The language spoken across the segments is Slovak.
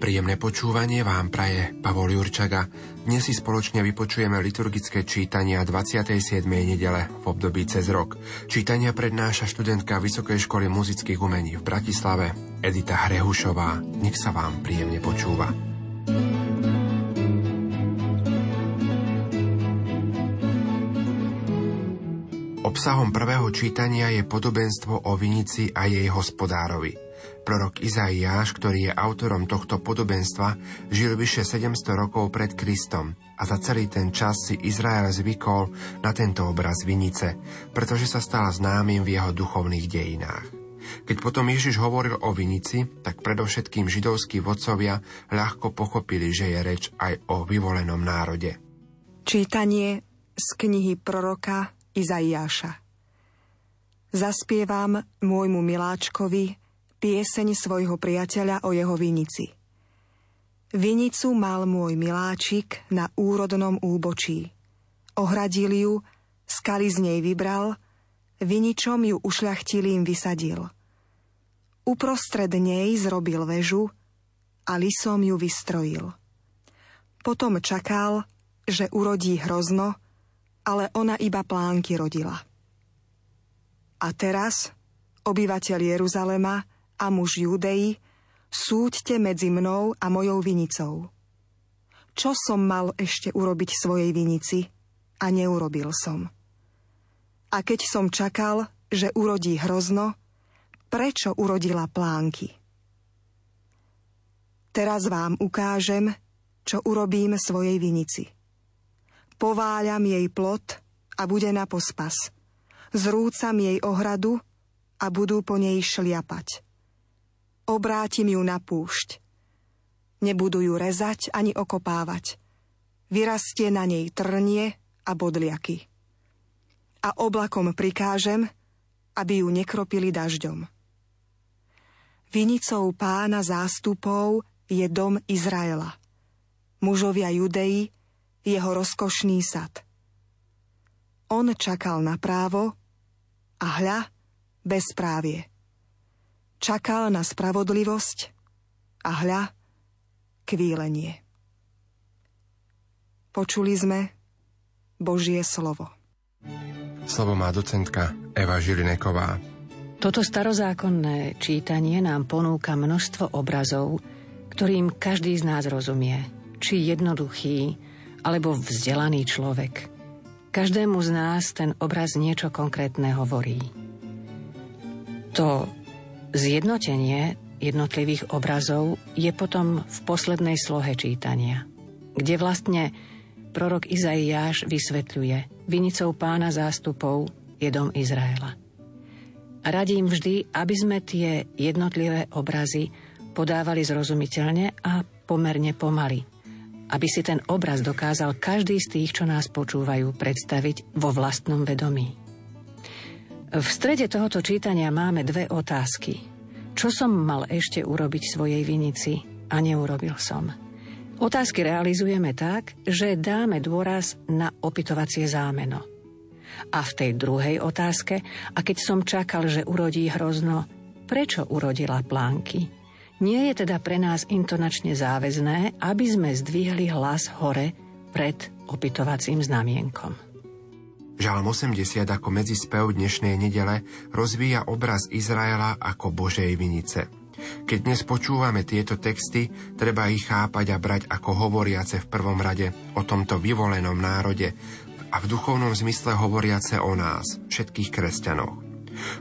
Príjemné počúvanie vám praje Pavol Jurčaga. Dnes si spoločne vypočujeme liturgické čítania 27. nedele v období cez rok. Čítania prednáša študentka Vysokej školy muzických umení v Bratislave Edita Hrehušová. Nech sa vám príjemne počúva. Obsahom prvého čítania je podobenstvo o vinici a jej hospodárovi – Prorok Izaiáš, ktorý je autorom tohto podobenstva, žil vyše 700 rokov pred Kristom a za celý ten čas si Izrael zvykol na tento obraz vinice, pretože sa stal známym v jeho duchovných dejinách. Keď potom Ježiš hovoril o vinici, tak predovšetkým židovskí vodcovia ľahko pochopili, že je reč aj o vyvolenom národe. Čítanie z knihy proroka Izaiáša Zaspievam môjmu miláčkovi pieseň svojho priateľa o jeho vinici. Vinicu mal môj miláčik na úrodnom úbočí. Ohradil ju, skaly z nej vybral, viničom ju ušľachtilým vysadil. Uprostred nej zrobil väžu a lisom ju vystrojil. Potom čakal, že urodí hrozno, ale ona iba plánky rodila. A teraz, obyvateľ Jeruzalema, a muž Judei, súďte medzi mnou a mojou vinicou. Čo som mal ešte urobiť svojej vinici a neurobil som? A keď som čakal, že urodí hrozno, prečo urodila plánky? Teraz vám ukážem, čo urobím svojej vinici. Pováľam jej plot a bude na pospas. Zrúcam jej ohradu a budú po nej šliapať obrátim ju na púšť. Nebudú ju rezať ani okopávať. Vyrastie na nej trnie a bodliaky. A oblakom prikážem, aby ju nekropili dažďom. Vinicou pána zástupov je dom Izraela. Mužovia Judei, jeho rozkošný sad. On čakal na právo a hľa bezprávie čakal na spravodlivosť a hľa kvílenie. Počuli sme Božie slovo. Slovo má docentka Eva Žilineková. Toto starozákonné čítanie nám ponúka množstvo obrazov, ktorým každý z nás rozumie, či jednoduchý, alebo vzdelaný človek. Každému z nás ten obraz niečo konkrétne hovorí. To Zjednotenie jednotlivých obrazov je potom v poslednej slohe čítania, kde vlastne prorok Izaiáš vysvetľuje, vinicou pána zástupov je dom Izraela. Radím vždy, aby sme tie jednotlivé obrazy podávali zrozumiteľne a pomerne pomaly, aby si ten obraz dokázal každý z tých, čo nás počúvajú, predstaviť vo vlastnom vedomí. V strede tohoto čítania máme dve otázky. Čo som mal ešte urobiť svojej vinici a neurobil som? Otázky realizujeme tak, že dáme dôraz na opytovacie zámeno. A v tej druhej otázke, a keď som čakal, že urodí hrozno, prečo urodila plánky? Nie je teda pre nás intonačne záväzné, aby sme zdvihli hlas hore pred opytovacím znamienkom. Žalm 80 ako medzispev dnešnej nedele rozvíja obraz Izraela ako Božej vinice. Keď dnes počúvame tieto texty, treba ich chápať a brať ako hovoriace v prvom rade o tomto vyvolenom národe a v duchovnom zmysle hovoriace o nás, všetkých kresťanoch.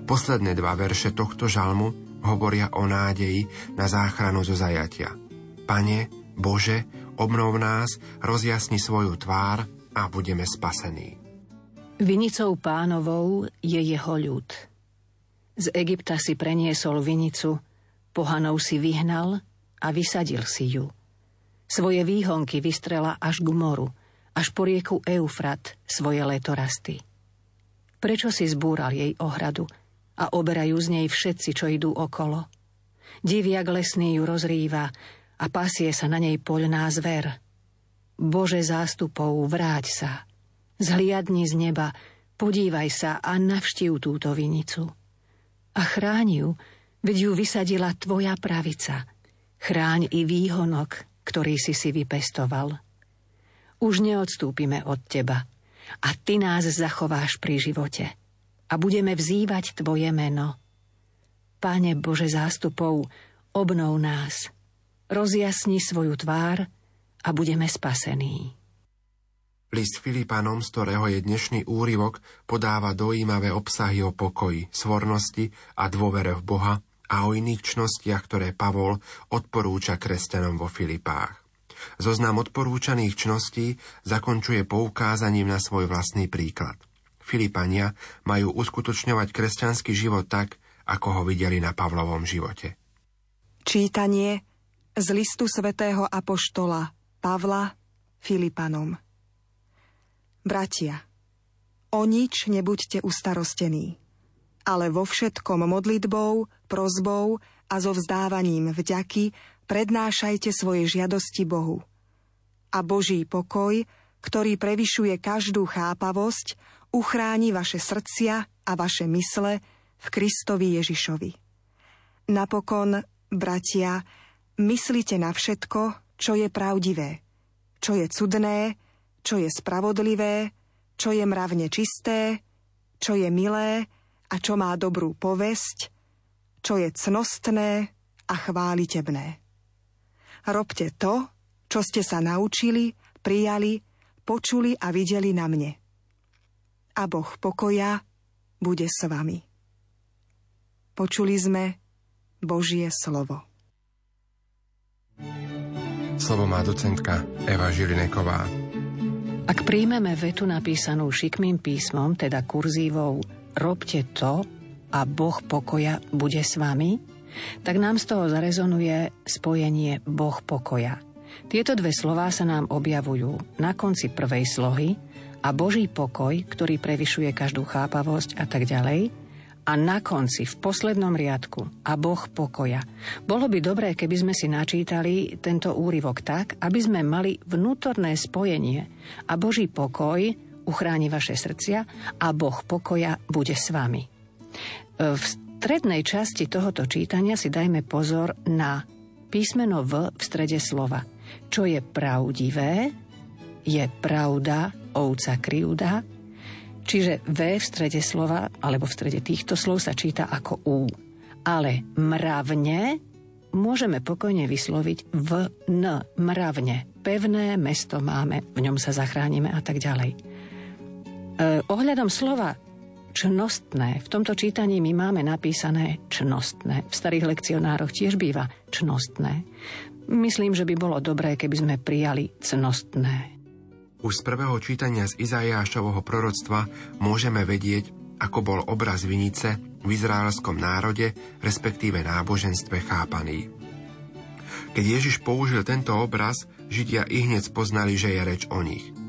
Posledné dva verše tohto žalmu hovoria o nádeji na záchranu zo zajatia. Pane, Bože, obnov nás, rozjasni svoju tvár a budeme spasení. Vinicou pánovou je jeho ľud. Z Egypta si preniesol vinicu, pohanov si vyhnal a vysadil si ju. Svoje výhonky vystrela až k moru, až po rieku Eufrat svoje letorasty. Prečo si zbúral jej ohradu a oberajú z nej všetci, čo idú okolo? Diviak lesný ju rozrýva a pasie sa na nej poľná zver. Bože zástupov, vráť sa. Zhliadni z neba, podívaj sa a navštív túto vinicu. A chráň ju, veď ju vysadila tvoja pravica. Chráň i výhonok, ktorý si si vypestoval. Už neodstúpime od teba a ty nás zachováš pri živote a budeme vzývať tvoje meno. Pane Bože zástupov, obnov nás, rozjasni svoju tvár a budeme spasení. List Filipanom, z ktorého je dnešný úryvok, podáva dojímavé obsahy o pokoji, svornosti a dôvere v Boha, a o iných čnostiach, ktoré Pavol odporúča kresťanom vo Filipách. Zoznam odporúčaných čností zakončuje poukázaním na svoj vlastný príklad. Filipania majú uskutočňovať kresťanský život tak, ako ho videli na Pavlovom živote. Čítanie z listu svätého Apoštola Pavla Filipanom Bratia, o nič nebuďte ustarostení ale vo všetkom modlitbou, prozbou a so vzdávaním vďaky prednášajte svoje žiadosti Bohu. A Boží pokoj, ktorý prevyšuje každú chápavosť, uchráni vaše srdcia a vaše mysle v Kristovi Ježišovi. Napokon, bratia, myslite na všetko, čo je pravdivé, čo je cudné, čo je spravodlivé, čo je mravne čisté, čo je milé, a čo má dobrú povesť, čo je cnostné a chválitebné. Robte to, čo ste sa naučili, prijali, počuli a videli na mne. A Boh pokoja bude s vami. Počuli sme Božie slovo. Slovo má docentka Eva Žilineková. Ak príjmeme vetu napísanú šikmým písmom, teda kurzívou robte to a Boh pokoja bude s vami, tak nám z toho zarezonuje spojenie Boh pokoja. Tieto dve slová sa nám objavujú na konci prvej slohy a Boží pokoj, ktorý prevyšuje každú chápavosť a tak ďalej, a na konci, v poslednom riadku, a Boh pokoja. Bolo by dobré, keby sme si načítali tento úryvok tak, aby sme mali vnútorné spojenie a Boží pokoj uchráni vaše srdcia a Boh pokoja bude s vami. E, v strednej časti tohoto čítania si dajme pozor na písmeno V v strede slova. Čo je pravdivé, je pravda, ovca krivda, čiže V v strede slova, alebo v strede týchto slov sa číta ako U. Ale mravne môžeme pokojne vysloviť v N, mravne. Pevné mesto máme, v ňom sa zachránime a tak ďalej. E, ohľadom slova čnostné, v tomto čítaní my máme napísané čnostné. V starých lekcionároch tiež býva čnostné. Myslím, že by bolo dobré, keby sme prijali cnostné. Už z prvého čítania z Izajášovho proroctva môžeme vedieť, ako bol obraz vinice v izraelskom národe, respektíve náboženstve chápaný. Keď Ježiš použil tento obraz, Židia i hneď poznali, že je reč o nich –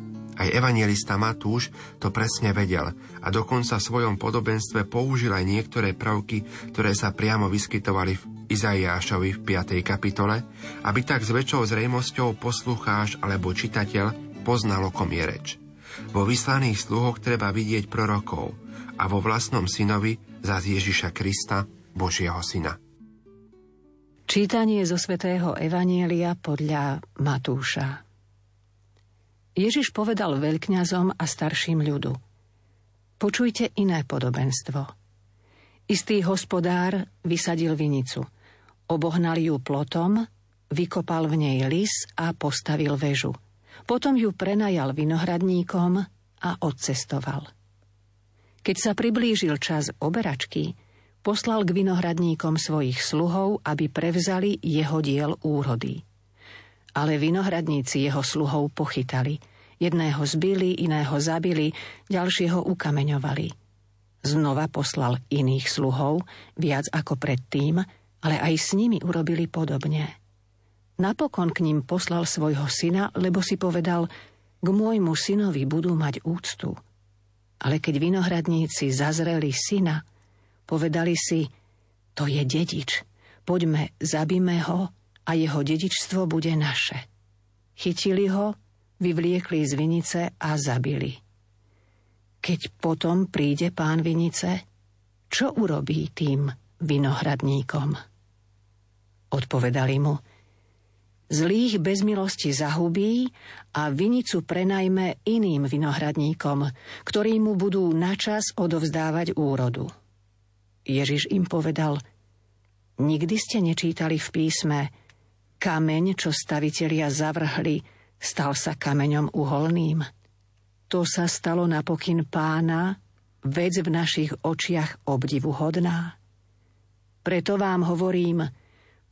aj evangelista Matúš to presne vedel a dokonca v svojom podobenstve použil aj niektoré prvky, ktoré sa priamo vyskytovali v Izaiášovi v 5. kapitole, aby tak s väčšou zrejmosťou poslucháč alebo čitateľ poznal, o kom je reč. Vo vyslaných sluhoch treba vidieť prorokov a vo vlastnom synovi za Ježiša Krista, Božieho syna. Čítanie zo svätého Evanielia podľa Matúša. Ježiš povedal veľkňazom a starším ľudu. Počujte iné podobenstvo. Istý hospodár vysadil vinicu. Obohnal ju plotom, vykopal v nej lis a postavil väžu. Potom ju prenajal vinohradníkom a odcestoval. Keď sa priblížil čas oberačky, poslal k vinohradníkom svojich sluhov, aby prevzali jeho diel úrody. Ale vinohradníci jeho sluhov pochytali. Jedného zbili, iného zabili, ďalšieho ukameňovali. Znova poslal iných sluhov, viac ako predtým, ale aj s nimi urobili podobne. Napokon k ním poslal svojho syna, lebo si povedal, k môjmu synovi budú mať úctu. Ale keď vinohradníci zazreli syna, povedali si, to je dedič, poďme, zabíme ho a jeho dedičstvo bude naše. Chytili ho, vyvliekli z vinice a zabili. Keď potom príde pán vinice, čo urobí tým vinohradníkom? Odpovedali mu, zlých bez milosti zahubí a vinicu prenajme iným vinohradníkom, ktorí mu budú načas odovzdávať úrodu. Ježiš im povedal, nikdy ste nečítali v písme, kameň, čo stavitelia zavrhli, stal sa kameňom uholným. To sa stalo napokyn pána, vec v našich očiach obdivuhodná. Preto vám hovorím,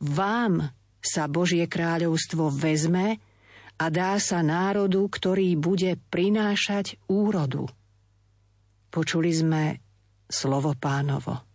vám sa Božie kráľovstvo vezme a dá sa národu, ktorý bude prinášať úrodu. Počuli sme slovo pánovo.